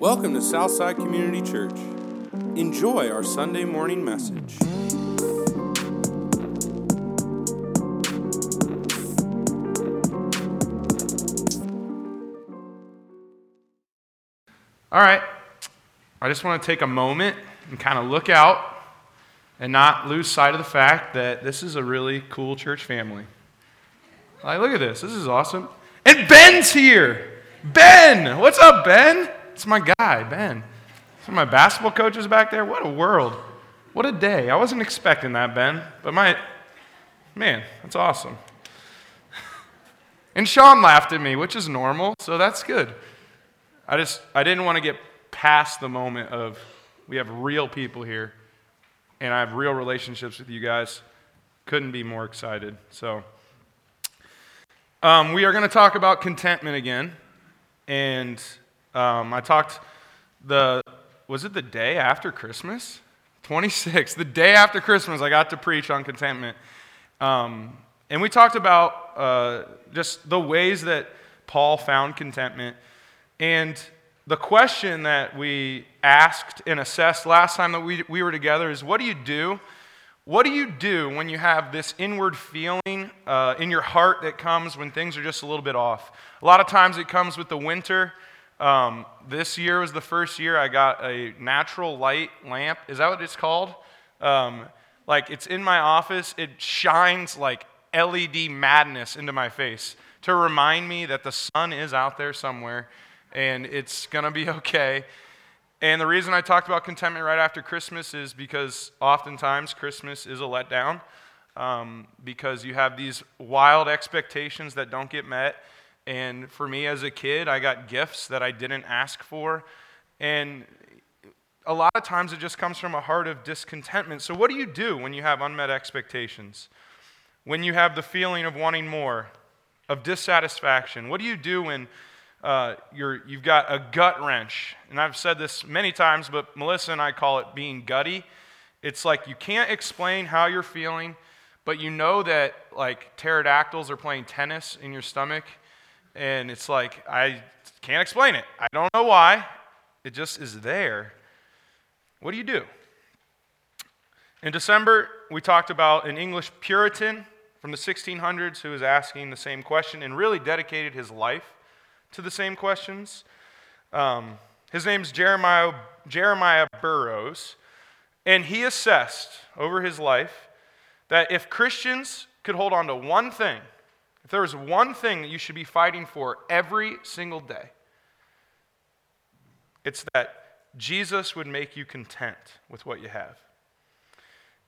Welcome to Southside Community Church. Enjoy our Sunday morning message. All right. I just want to take a moment and kind of look out and not lose sight of the fact that this is a really cool church family. Like, look at this. This is awesome. And Ben's here. Ben! What's up, Ben? It's my guy, Ben. Some of my basketball coaches back there. What a world. What a day. I wasn't expecting that, Ben. But my, man, that's awesome. And Sean laughed at me, which is normal, so that's good. I just, I didn't want to get past the moment of we have real people here and I have real relationships with you guys. Couldn't be more excited. So, um, we are going to talk about contentment again. And um, I talked the, was it the day after Christmas? 26, the day after Christmas, I got to preach on contentment. Um, and we talked about uh, just the ways that Paul found contentment. And the question that we asked and assessed last time that we, we were together is what do you do? What do you do when you have this inward feeling uh, in your heart that comes when things are just a little bit off? A lot of times it comes with the winter. Um, this year was the first year I got a natural light lamp. Is that what it's called? Um, like it's in my office, it shines like LED madness into my face to remind me that the sun is out there somewhere and it's going to be okay. And the reason I talked about contentment right after Christmas is because oftentimes Christmas is a letdown um, because you have these wild expectations that don't get met. And for me as a kid, I got gifts that I didn't ask for. And a lot of times it just comes from a heart of discontentment. So, what do you do when you have unmet expectations? When you have the feeling of wanting more, of dissatisfaction? What do you do when uh, you're, you've got a gut wrench. And I've said this many times, but Melissa and I call it being gutty. It's like you can't explain how you're feeling, but you know that like pterodactyls are playing tennis in your stomach. And it's like, I can't explain it. I don't know why. It just is there. What do you do? In December, we talked about an English Puritan from the 1600s who was asking the same question and really dedicated his life to the same questions. Um, his name's Jeremiah, Jeremiah Burroughs, and he assessed over his life that if Christians could hold on to one thing, if there was one thing that you should be fighting for every single day, it's that Jesus would make you content with what you have.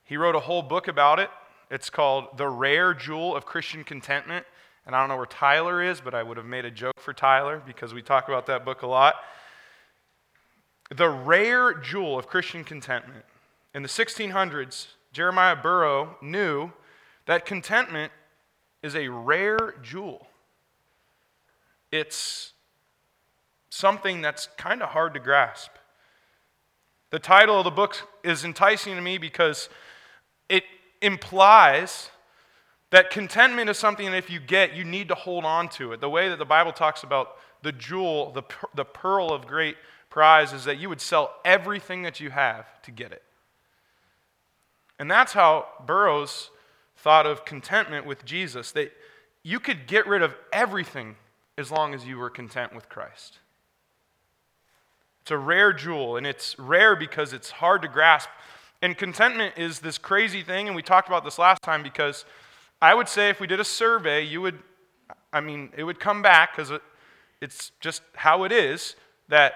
He wrote a whole book about it. It's called The Rare Jewel of Christian Contentment. And I don't know where Tyler is, but I would have made a joke for Tyler because we talk about that book a lot. The rare jewel of Christian contentment. In the 1600s, Jeremiah Burrow knew that contentment is a rare jewel. It's something that's kind of hard to grasp. The title of the book is enticing to me because it implies that contentment is something that if you get, you need to hold on to it. The way that the Bible talks about the jewel, the, the pearl of great prize, is that you would sell everything that you have to get it. And that's how Burroughs thought of contentment with Jesus, that you could get rid of everything as long as you were content with Christ. It's a rare jewel, and it's rare because it's hard to grasp. And contentment is this crazy thing, and we talked about this last time because I would say if we did a survey, you would, I mean, it would come back because it, it's just how it is that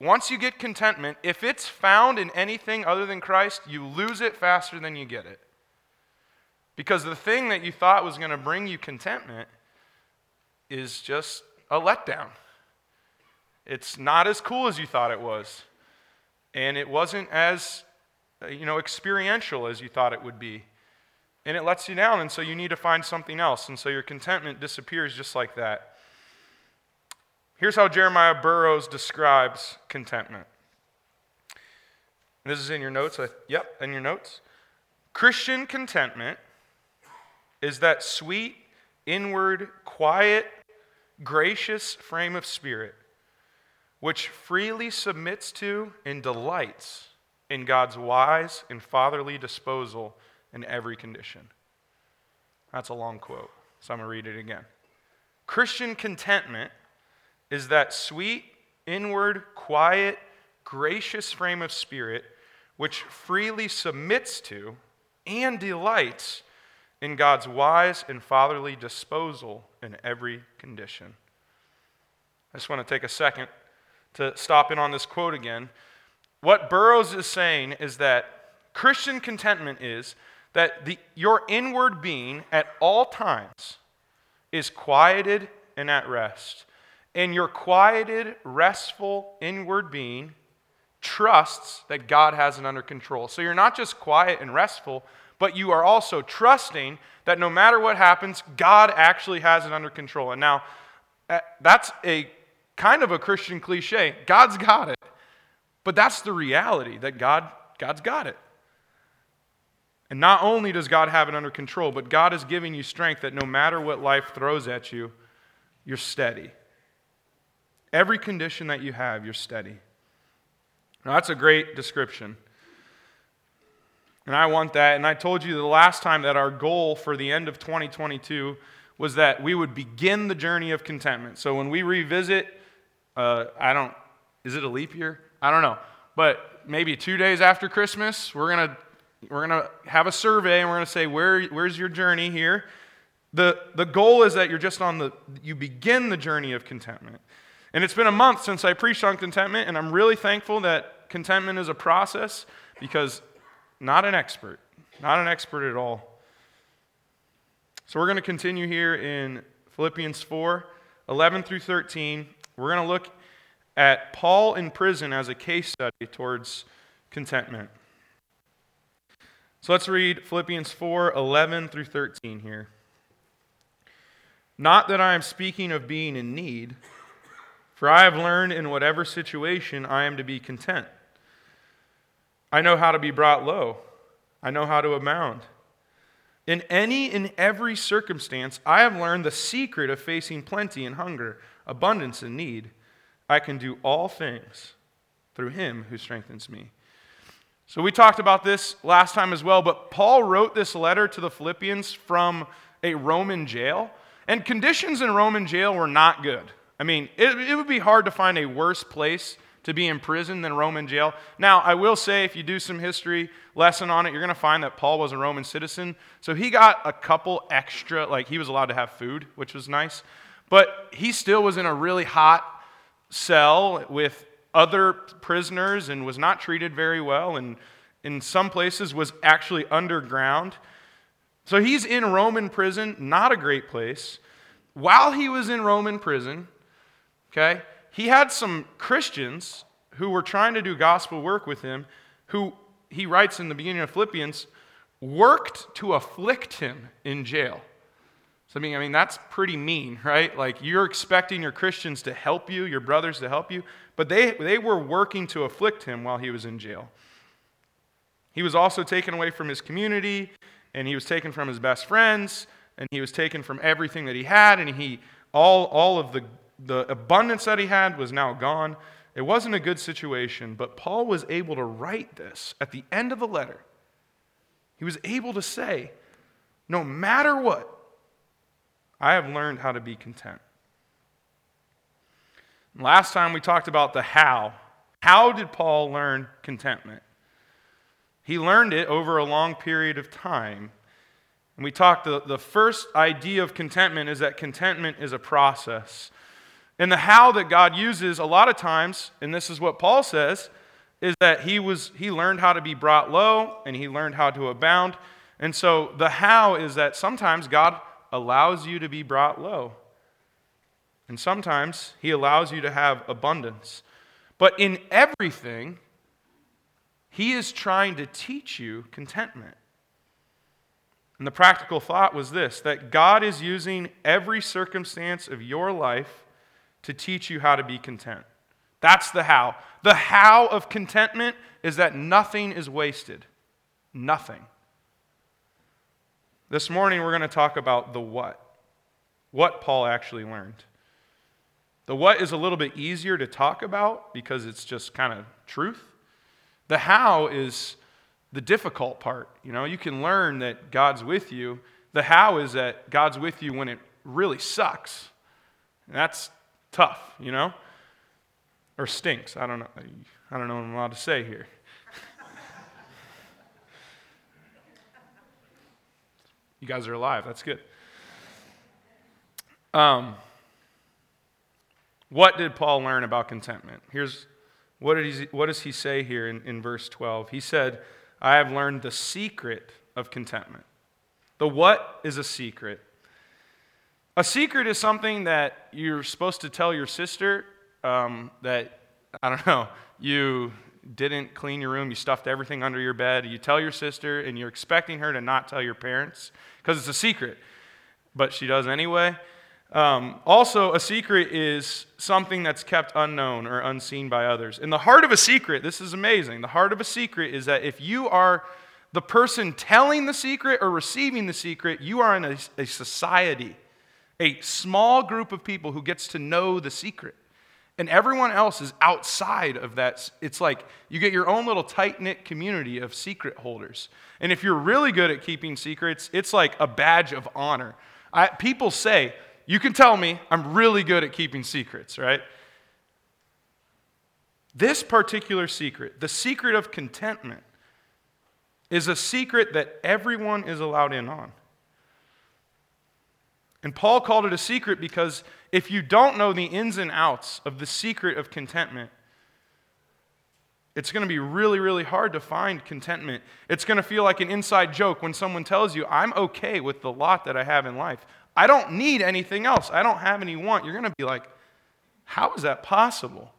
once you get contentment, if it's found in anything other than Christ, you lose it faster than you get it. Because the thing that you thought was going to bring you contentment is just a letdown. It's not as cool as you thought it was. And it wasn't as, uh, you know, experiential as you thought it would be and it lets you down, and so you need to find something else. And so your contentment disappears just like that. Here's how Jeremiah Burroughs describes contentment. This is in your notes. yep, in your notes. Christian contentment is that sweet, inward, quiet, gracious frame of spirit which freely submits to and delights in God's wise and fatherly disposal in every condition. That's a long quote, so I'm going to read it again. Christian contentment is that sweet, inward, quiet, gracious frame of spirit which freely submits to and delights in God's wise and fatherly disposal in every condition. I just want to take a second to stop in on this quote again. What Burroughs is saying is that Christian contentment is that the, your inward being at all times is quieted and at rest. And your quieted, restful inward being trusts that God has it under control. So you're not just quiet and restful, but you are also trusting that no matter what happens, God actually has it under control. And now, eh, that's a kind of a Christian cliche. God's got it. But that's the reality that God, God's got it. And not only does God have it under control, but God is giving you strength that no matter what life throws at you, you're steady. Every condition that you have, you're steady. Now, that's a great description. And I want that. And I told you the last time that our goal for the end of 2022 was that we would begin the journey of contentment. So when we revisit, uh, I don't, is it a leap year? I don't know. But maybe two days after Christmas, we're going to we're going to have a survey and we're going to say, Where, where's your journey here? The, the goal is that you're just on the, you begin the journey of contentment. And it's been a month since I preached on contentment, and I'm really thankful that contentment is a process because not an expert, not an expert at all. So we're going to continue here in Philippians 4 11 through 13. We're going to look at Paul in prison as a case study towards contentment. So let's read Philippians 4 11 through 13 here. Not that I am speaking of being in need, for I have learned in whatever situation I am to be content. I know how to be brought low, I know how to abound. In any and every circumstance, I have learned the secret of facing plenty and hunger, abundance and need. I can do all things through him who strengthens me. So we talked about this last time as well, but Paul wrote this letter to the Philippians from a Roman jail, and conditions in Roman jail were not good. I mean, it, it would be hard to find a worse place to be in prison than Roman jail. Now, I will say, if you do some history lesson on it, you're going to find that Paul was a Roman citizen. So he got a couple extra, like he was allowed to have food, which was nice. But he still was in a really hot cell with other prisoners and was not treated very well, and in some places was actually underground. So he's in Roman prison, not a great place. While he was in Roman prison, okay, he had some Christians who were trying to do gospel work with him, who he writes in the beginning of Philippians, worked to afflict him in jail. So, I mean, I mean, that's pretty mean, right? Like, you're expecting your Christians to help you, your brothers to help you, but they, they were working to afflict him while he was in jail. He was also taken away from his community, and he was taken from his best friends, and he was taken from everything that he had, and he, all, all of the, the abundance that he had was now gone. It wasn't a good situation, but Paul was able to write this at the end of the letter. He was able to say, no matter what, I have learned how to be content. Last time we talked about the how. How did Paul learn contentment? He learned it over a long period of time. And we talked, the, the first idea of contentment is that contentment is a process. And the how that God uses a lot of times, and this is what Paul says, is that he, was, he learned how to be brought low and he learned how to abound. And so the how is that sometimes God allows you to be brought low. And sometimes He allows you to have abundance. But in everything, He is trying to teach you contentment. And the practical thought was this that God is using every circumstance of your life to teach you how to be content. That's the how. The how of contentment is that nothing is wasted. Nothing. This morning, we're going to talk about the what. What Paul actually learned. The what is a little bit easier to talk about because it's just kind of truth. The how is the difficult part. You know, you can learn that God's with you. The how is that God's with you when it really sucks. And that's tough, you know? Or stinks. I don't know. I don't know what I'm allowed to say here. you guys are alive. That's good. Um, what did Paul learn about contentment? Here's what, did he, what does he say here in, in verse 12? He said, I have learned the secret of contentment. The what is a secret. A secret is something that you're supposed to tell your sister um, that, I don't know, you didn't clean your room, you stuffed everything under your bed. You tell your sister, and you're expecting her to not tell your parents because it's a secret, but she does anyway. Um, also, a secret is something that's kept unknown or unseen by others. In the heart of a secret, this is amazing. The heart of a secret is that if you are the person telling the secret or receiving the secret, you are in a, a society, a small group of people who gets to know the secret. And everyone else is outside of that. It's like you get your own little tight knit community of secret holders. And if you're really good at keeping secrets, it's like a badge of honor. I, people say, you can tell me I'm really good at keeping secrets, right? This particular secret, the secret of contentment, is a secret that everyone is allowed in on. And Paul called it a secret because if you don't know the ins and outs of the secret of contentment, it's going to be really, really hard to find contentment. It's going to feel like an inside joke when someone tells you, I'm okay with the lot that I have in life. I don't need anything else. I don't have any want. You're going to be like, how is that possible?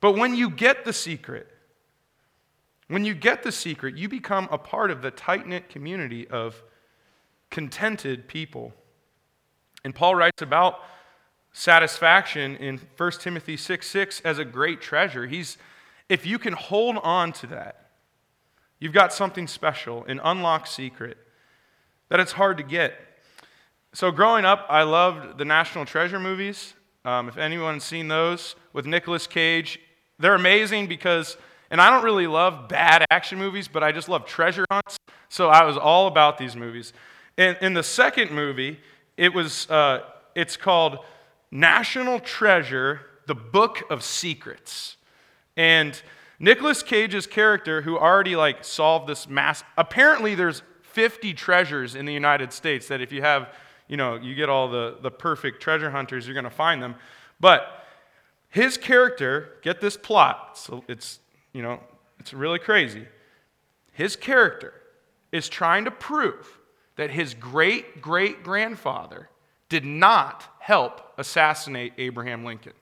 But when you get the secret, when you get the secret, you become a part of the tight knit community of contented people. And Paul writes about satisfaction in 1 Timothy 6 6 as a great treasure. He's, if you can hold on to that, you've got something special, an unlocked secret that it's hard to get. So, growing up, I loved the National Treasure movies. Um, if anyone's seen those with Nicolas Cage, they're amazing because, and I don't really love bad action movies, but I just love treasure hunts. So, I was all about these movies. In, in the second movie, it was, uh, it's called National Treasure, the Book of Secrets. And Nicolas Cage's character, who already like solved this mass, apparently there's 50 treasures in the United States that if you have you know, you get all the, the perfect treasure hunters, you're going to find them. But his character, get this plot, so it's, you know, it's really crazy. His character is trying to prove that his great great grandfather did not help assassinate Abraham Lincoln.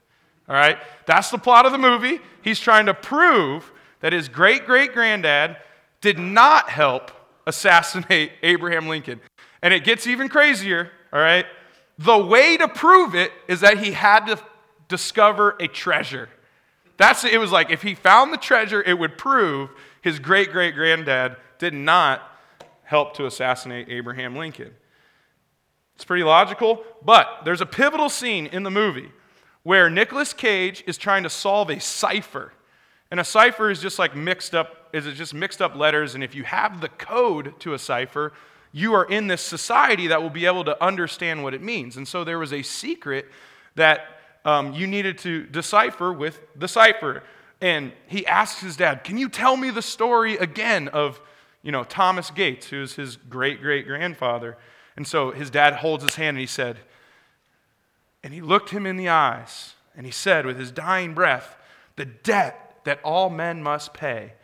All right? That's the plot of the movie. He's trying to prove that his great great granddad did not help assassinate Abraham Lincoln. And it gets even crazier, all right? The way to prove it is that he had to discover a treasure. That's it was like if he found the treasure, it would prove his great great granddad did not help to assassinate Abraham Lincoln. It's pretty logical, but there's a pivotal scene in the movie where Nicolas Cage is trying to solve a cipher. And a cipher is just like mixed up, is it just mixed up letters? And if you have the code to a cipher, you are in this society that will be able to understand what it means. And so there was a secret that um, you needed to decipher with the cipher. And he asks his dad, Can you tell me the story again of you know, Thomas Gates, who's his great great grandfather? And so his dad holds his hand and he said, and he looked him in the eyes and he said with his dying breath, The debt that all men must pay.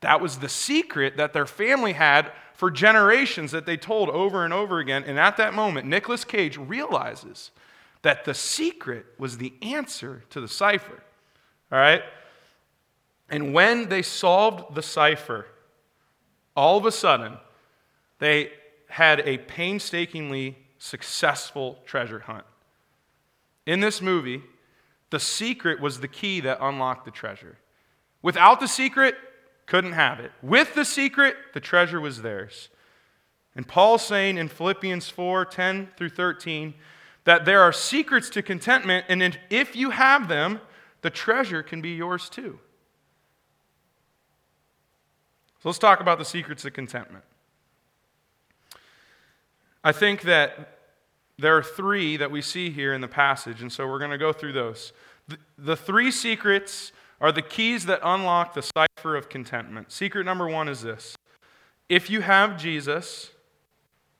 That was the secret that their family had for generations that they told over and over again. And at that moment, Nicolas Cage realizes that the secret was the answer to the cipher. All right? And when they solved the cipher, all of a sudden, they had a painstakingly successful treasure hunt. In this movie, the secret was the key that unlocked the treasure. Without the secret, couldn't have it. With the secret, the treasure was theirs. And Paul's saying in Philippians 4 10 through 13, that there are secrets to contentment, and if you have them, the treasure can be yours too. So let's talk about the secrets of contentment. I think that there are three that we see here in the passage, and so we're going to go through those. The, the three secrets are the keys that unlock the cipher of contentment. Secret number one is this if you have Jesus,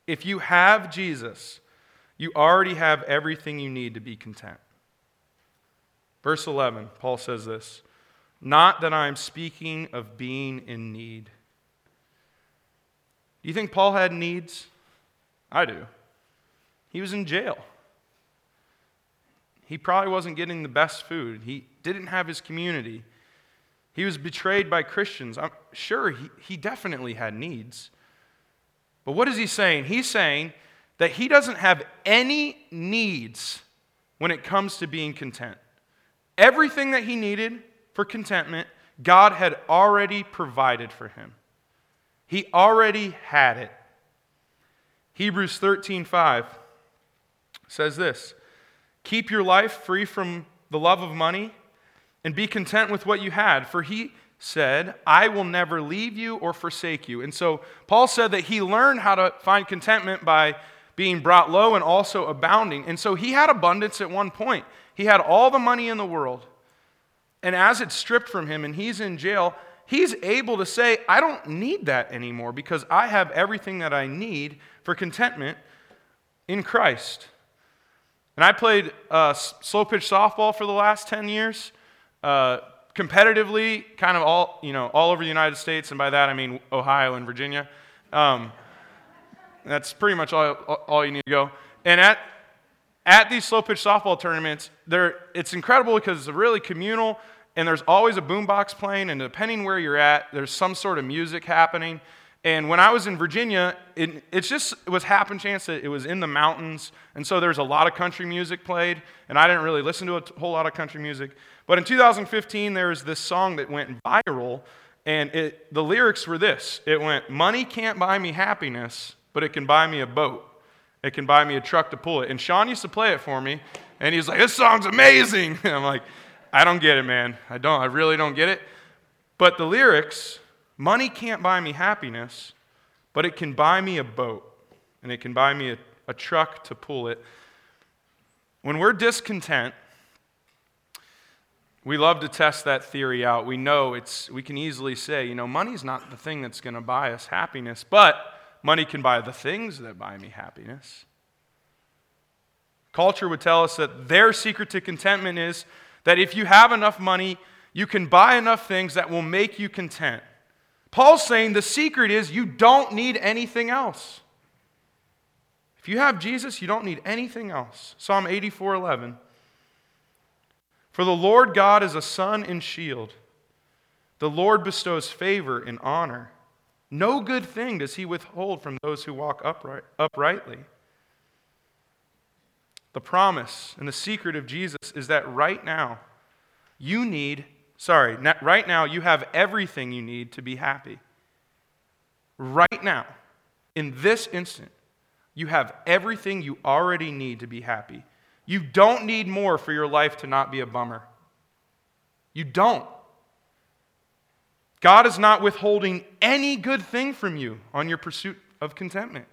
if you have Jesus, you already have everything you need to be content. Verse 11, Paul says this Not that I am speaking of being in need. Do you think Paul had needs? I do. He was in jail. He probably wasn't getting the best food. He didn't have his community. He was betrayed by Christians. I'm sure he, he definitely had needs. But what is he saying? He's saying that he doesn't have any needs when it comes to being content. Everything that he needed for contentment, God had already provided for him. He already had it. Hebrews 13:5 says this: Keep your life free from the love of money and be content with what you had, for he said, I will never leave you or forsake you. And so Paul said that he learned how to find contentment by being brought low and also abounding. And so he had abundance at one point. He had all the money in the world. And as it's stripped from him and he's in jail, he's able to say, I don't need that anymore because I have everything that I need for contentment in Christ. And I played uh, slow pitch softball for the last 10 years. Uh, competitively, kind of all, you know, all over the United States, and by that I mean Ohio and Virginia. Um, that's pretty much all, all you need to go. And at, at these slow pitch softball tournaments, it's incredible because it's a really communal, and there's always a boombox playing, and depending where you're at, there's some sort of music happening. And when I was in Virginia, it, it's just it was happen chance that it was in the mountains, and so there's a lot of country music played, and I didn't really listen to a whole lot of country music. But in 2015, there was this song that went viral, and it, the lyrics were this: It went, "Money can't buy me happiness, but it can buy me a boat. It can buy me a truck to pull it." And Sean used to play it for me, and he's like, "This song's amazing." And I'm like, "I don't get it, man. I don't. I really don't get it." But the lyrics Money can't buy me happiness, but it can buy me a boat and it can buy me a, a truck to pull it. When we're discontent, we love to test that theory out. We know it's, we can easily say, you know, money's not the thing that's going to buy us happiness, but money can buy the things that buy me happiness. Culture would tell us that their secret to contentment is that if you have enough money, you can buy enough things that will make you content. Paul's saying the secret is you don't need anything else. If you have Jesus, you don't need anything else. Psalm 84 11. For the Lord God is a sun and shield. The Lord bestows favor and honor. No good thing does he withhold from those who walk upright, uprightly. The promise and the secret of Jesus is that right now you need Sorry, right now you have everything you need to be happy. Right now, in this instant, you have everything you already need to be happy. You don't need more for your life to not be a bummer. You don't. God is not withholding any good thing from you on your pursuit of contentment.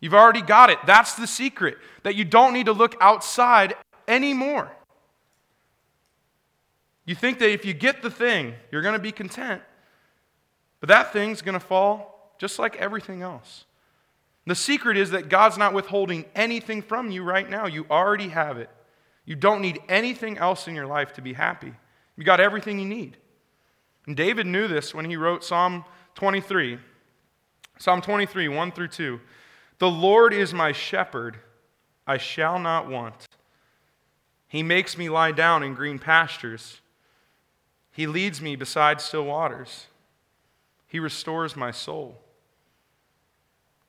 You've already got it. That's the secret, that you don't need to look outside anymore. You think that if you get the thing, you're going to be content. But that thing's going to fall just like everything else. The secret is that God's not withholding anything from you right now. You already have it. You don't need anything else in your life to be happy. You got everything you need. And David knew this when he wrote Psalm 23. Psalm 23, 1 through 2. The Lord is my shepherd, I shall not want. He makes me lie down in green pastures. He leads me beside still waters. He restores my soul.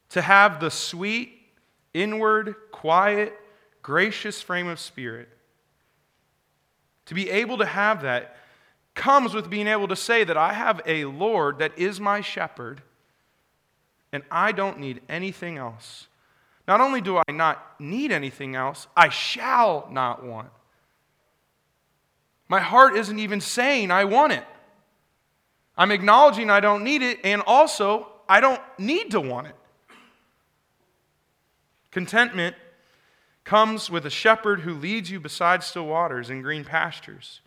To have the sweet, inward, quiet, gracious frame of spirit, to be able to have that comes with being able to say that I have a Lord that is my shepherd and I don't need anything else. not only do I not need anything else, I shall not want. My heart isn't even saying I want it. I'm acknowledging I don't need it, and also I don't need to want it. Contentment comes with a shepherd who leads you beside still waters and green pastures.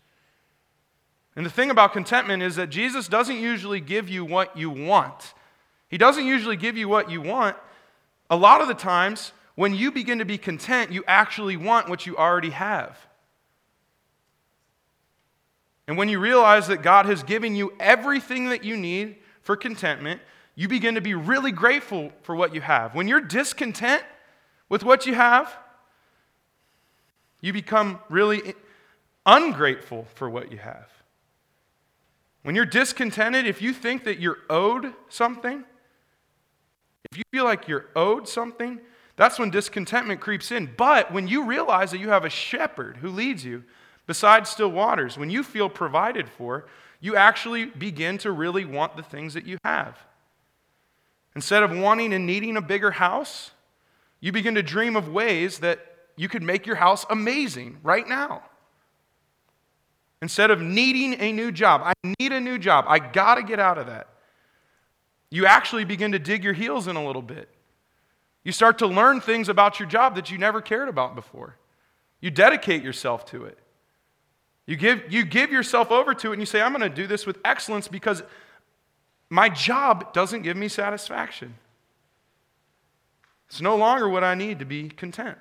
And the thing about contentment is that Jesus doesn't usually give you what you want. He doesn't usually give you what you want. A lot of the times, when you begin to be content, you actually want what you already have. And when you realize that God has given you everything that you need for contentment, you begin to be really grateful for what you have. When you're discontent with what you have, you become really ungrateful for what you have. When you're discontented, if you think that you're owed something, if you feel like you're owed something, that's when discontentment creeps in. But when you realize that you have a shepherd who leads you beside still waters, when you feel provided for, you actually begin to really want the things that you have. Instead of wanting and needing a bigger house, you begin to dream of ways that you could make your house amazing right now. Instead of needing a new job, I need a new job, I got to get out of that. You actually begin to dig your heels in a little bit. You start to learn things about your job that you never cared about before. You dedicate yourself to it. You give, you give yourself over to it and you say, I'm going to do this with excellence because my job doesn't give me satisfaction. It's no longer what I need to be content.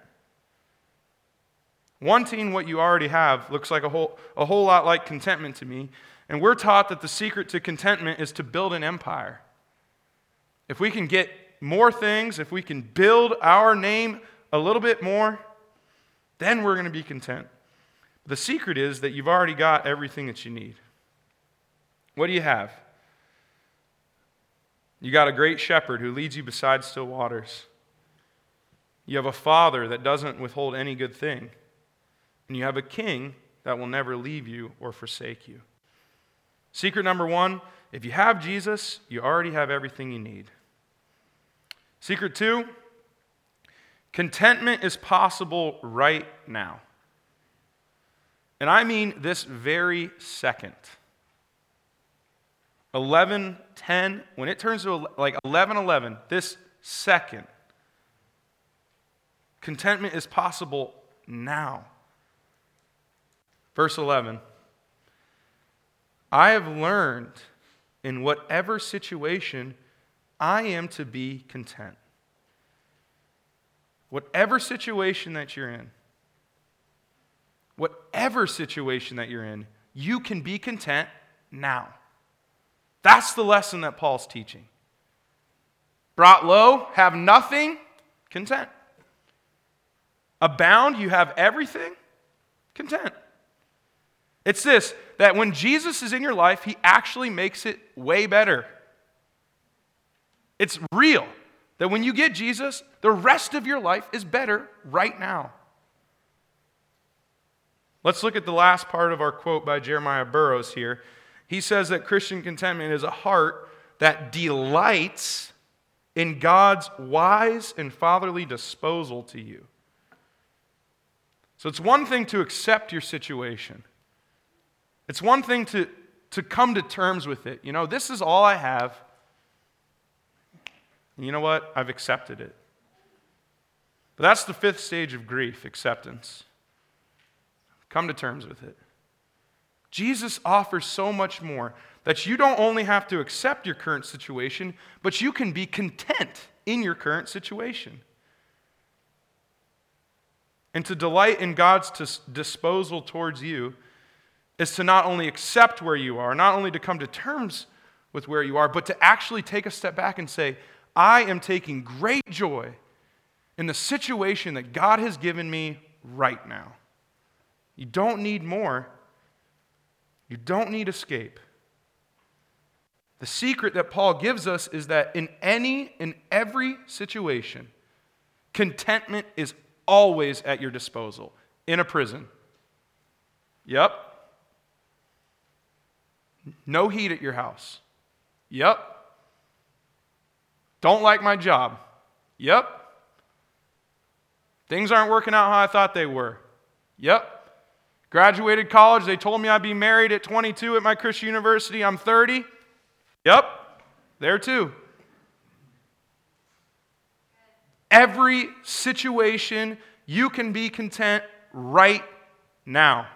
Wanting what you already have looks like a whole, a whole lot like contentment to me. And we're taught that the secret to contentment is to build an empire. If we can get more things, if we can build our name a little bit more, then we're going to be content. The secret is that you've already got everything that you need. What do you have? You got a great shepherd who leads you beside still waters. You have a father that doesn't withhold any good thing. And you have a king that will never leave you or forsake you. Secret number one if you have Jesus, you already have everything you need. Secret two contentment is possible right now. And I mean this very second. 11 10 when it turns to like 11 11 this second contentment is possible now Verse 11 I have learned in whatever situation I am to be content. Whatever situation that you're in, whatever situation that you're in, you can be content now. That's the lesson that Paul's teaching. Brought low, have nothing, content. Abound, you have everything, content. It's this that when Jesus is in your life, he actually makes it way better. It's real that when you get Jesus, the rest of your life is better right now. Let's look at the last part of our quote by Jeremiah Burroughs here. He says that Christian contentment is a heart that delights in God's wise and fatherly disposal to you. So it's one thing to accept your situation. It's one thing to, to come to terms with it. You know, this is all I have. And you know what? I've accepted it. But that's the fifth stage of grief acceptance. Come to terms with it. Jesus offers so much more that you don't only have to accept your current situation, but you can be content in your current situation. And to delight in God's disposal towards you is to not only accept where you are, not only to come to terms with where you are, but to actually take a step back and say, I am taking great joy in the situation that God has given me right now. You don't need more, you don't need escape. The secret that Paul gives us is that in any in every situation, contentment is always at your disposal. In a prison. Yep, no heat at your house. Yep. Don't like my job. Yep. Things aren't working out how I thought they were. Yep. Graduated college, they told me I'd be married at 22 at my Christian university. I'm 30. Yep, there too. Every situation, you can be content right now.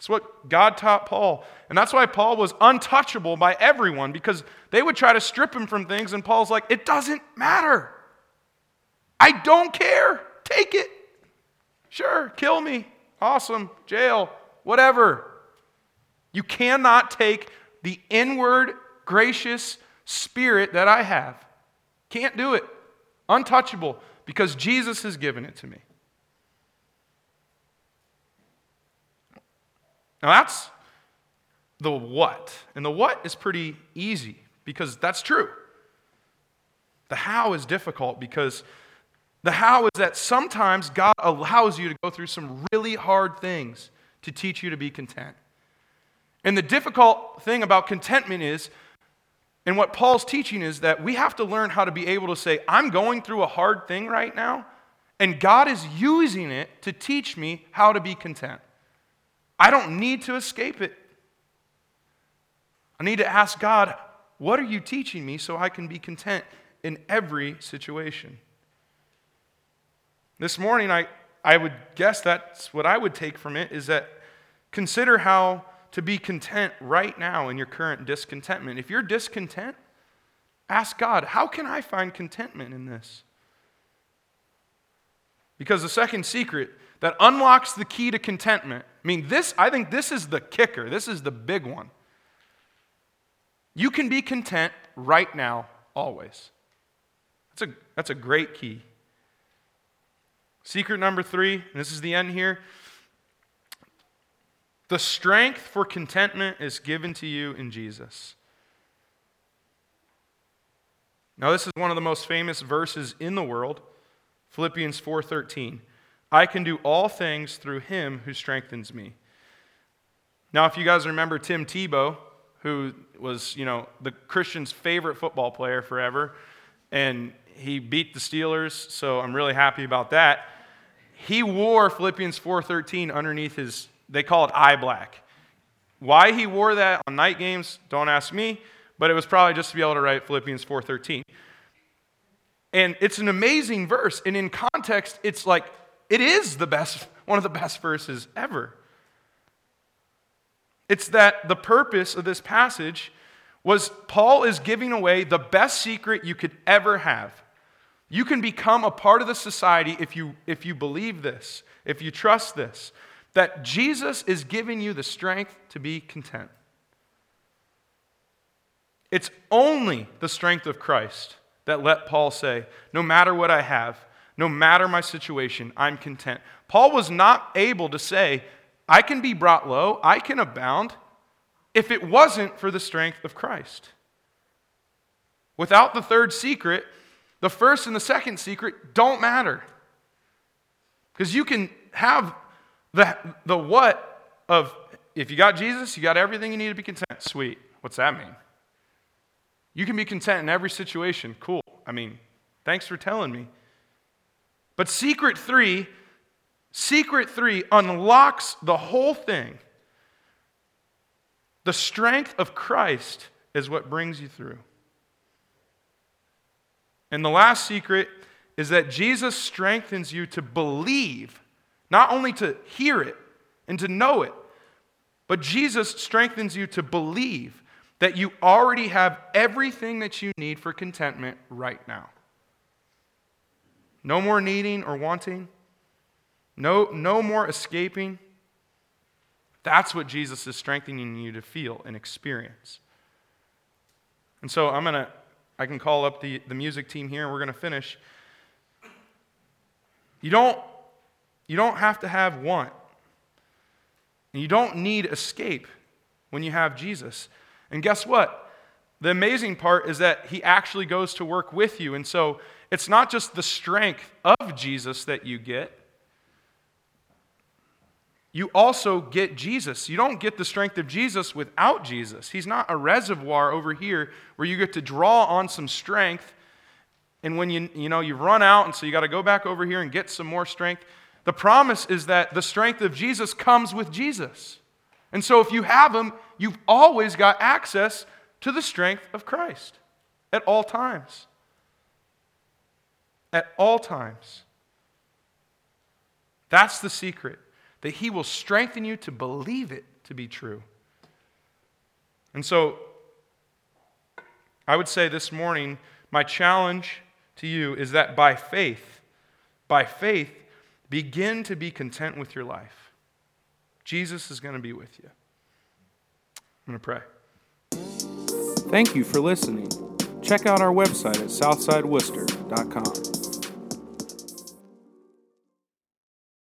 That's what God taught Paul. And that's why Paul was untouchable by everyone because they would try to strip him from things, and Paul's like, it doesn't matter. I don't care. Take it. Sure, kill me. Awesome. Jail. Whatever. You cannot take the inward, gracious spirit that I have. Can't do it. Untouchable because Jesus has given it to me. Now that's the what. And the what is pretty easy because that's true. The how is difficult because the how is that sometimes God allows you to go through some really hard things to teach you to be content. And the difficult thing about contentment is, and what Paul's teaching is that we have to learn how to be able to say, I'm going through a hard thing right now, and God is using it to teach me how to be content. I don't need to escape it. I need to ask God, what are you teaching me so I can be content in every situation? This morning, I, I would guess that's what I would take from it is that consider how to be content right now in your current discontentment. If you're discontent, ask God, how can I find contentment in this? Because the second secret that unlocks the key to contentment, I mean, this, I think this is the kicker, this is the big one. You can be content right now, always. That's a, that's a great key. Secret number three, and this is the end here. The strength for contentment is given to you in Jesus. Now this is one of the most famous verses in the world, Philippians 4:13. I can do all things through him who strengthens me. Now if you guys remember Tim Tebow, who was, you know, the Christian's favorite football player forever, and he beat the Steelers, so I'm really happy about that. He wore Philippians 4:13 underneath his they call it eye black. Why he wore that on night games, don't ask me, but it was probably just to be able to write Philippians 4:13. And it's an amazing verse, and in context it's like it is the best one of the best verses ever. It's that the purpose of this passage was Paul is giving away the best secret you could ever have. You can become a part of the society if you, if you believe this, if you trust this, that Jesus is giving you the strength to be content. It's only the strength of Christ that let Paul say, No matter what I have, no matter my situation, I'm content. Paul was not able to say, I can be brought low, I can abound, if it wasn't for the strength of Christ. Without the third secret, the first and the second secret don't matter. Because you can have the, the what of, if you got Jesus, you got everything you need to be content. Sweet. What's that mean? You can be content in every situation. Cool. I mean, thanks for telling me. But secret three, secret three unlocks the whole thing. The strength of Christ is what brings you through. And the last secret is that Jesus strengthens you to believe, not only to hear it and to know it, but Jesus strengthens you to believe that you already have everything that you need for contentment right now. No more needing or wanting. No, no more escaping. That's what Jesus is strengthening you to feel and experience. And so I'm going to I can call up the, the music team here and we're going to finish. You don't, you don't have to have want. And you don't need escape when you have Jesus. And guess what? The amazing part is that he actually goes to work with you. And so it's not just the strength of Jesus that you get, you also get Jesus. You don't get the strength of Jesus without Jesus. He's not a reservoir over here where you get to draw on some strength And when you, you know, you've run out, and so you got to go back over here and get some more strength, the promise is that the strength of Jesus comes with Jesus. And so if you have him, you've always got access to the strength of Christ at all times. At all times. That's the secret, that he will strengthen you to believe it to be true. And so, I would say this morning, my challenge to you is that by faith, by faith, begin to be content with your life. Jesus is going to be with you. I'm going to pray. Thank you for listening. Check out our website at southsideworcester.com.